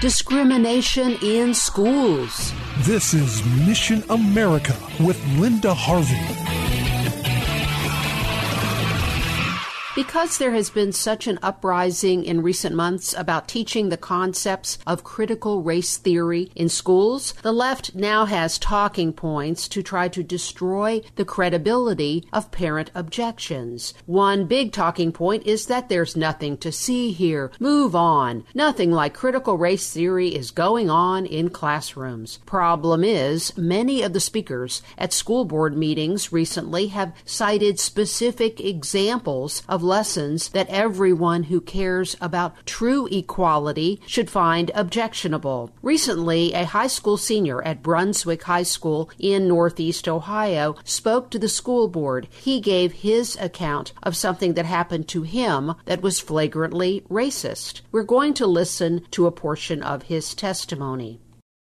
Discrimination in schools. This is Mission America with Linda Harvey. Because there has been such an uprising in recent months about teaching the concepts of critical race theory in schools, the left now has talking points to try to destroy the credibility of parent objections. One big talking point is that there's nothing to see here. Move on. Nothing like critical race theory is going on in classrooms. Problem is, many of the speakers at school board meetings recently have cited specific examples of lessons that everyone who cares about true equality should find objectionable. Recently, a high school senior at Brunswick High School in Northeast Ohio spoke to the school board. He gave his account of something that happened to him that was flagrantly racist. We're going to listen to a portion of his testimony.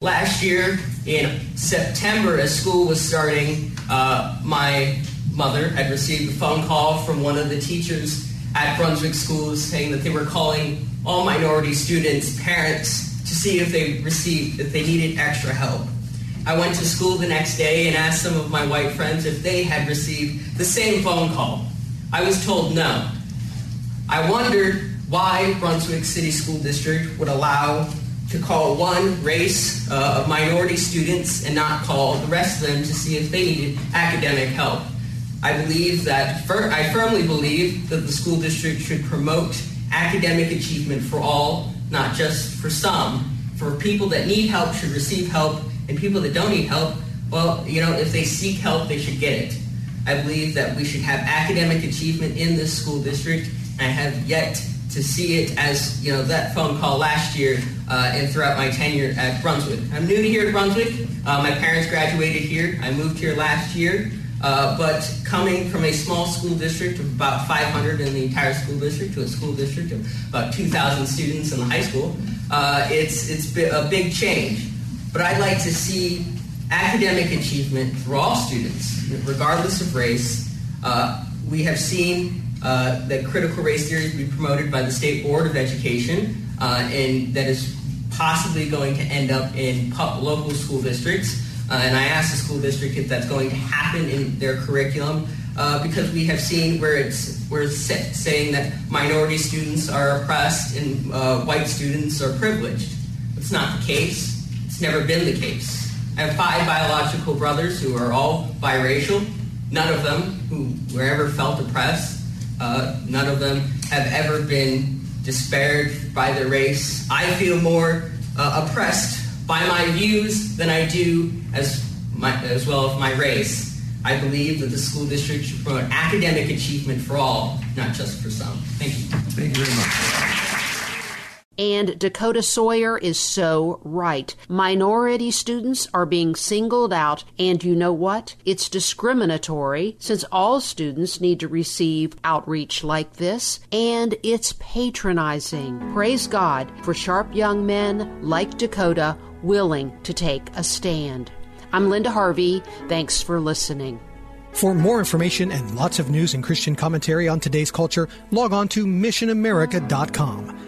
Last year in September, as school was starting, uh, my mother had received a phone call from one of the teachers at Brunswick schools saying that they were calling all minority students' parents to see if they received if they needed extra help. I went to school the next day and asked some of my white friends if they had received the same phone call. I was told no. I wondered why Brunswick City School District would allow to call one race uh, of minority students and not call the rest of them to see if they needed academic help. I believe that, fir- I firmly believe that the school district should promote academic achievement for all, not just for some. For people that need help should receive help, and people that don't need help, well, you know, if they seek help, they should get it. I believe that we should have academic achievement in this school district. I have yet to see it as, you know, that phone call last year uh, and throughout my tenure at Brunswick. I'm new to here to Brunswick. Uh, my parents graduated here. I moved here last year. Uh, but coming from a small school district of about 500 in the entire school district to a school district of about 2,000 students in the high school, uh, it's, it's a big change. But I'd like to see academic achievement for all students, regardless of race. Uh, we have seen uh, that critical race theory be promoted by the State Board of Education, uh, and that is possibly going to end up in local school districts. Uh, and I asked the school district if that's going to happen in their curriculum uh, because we have seen where it's where it's saying that minority students are oppressed and uh, white students are privileged. It's not the case. It's never been the case. I have five biological brothers who are all biracial. None of them who were ever felt oppressed. Uh, none of them have ever been disparaged by their race. I feel more uh, oppressed by my views than I do as, my, as well as my race. I believe that the school district should promote academic achievement for all, not just for some. Thank you. Thank you very much. And Dakota Sawyer is so right. Minority students are being singled out, and you know what? It's discriminatory since all students need to receive outreach like this, and it's patronizing. Praise God for sharp young men like Dakota willing to take a stand. I'm Linda Harvey. Thanks for listening. For more information and lots of news and Christian commentary on today's culture, log on to missionamerica.com.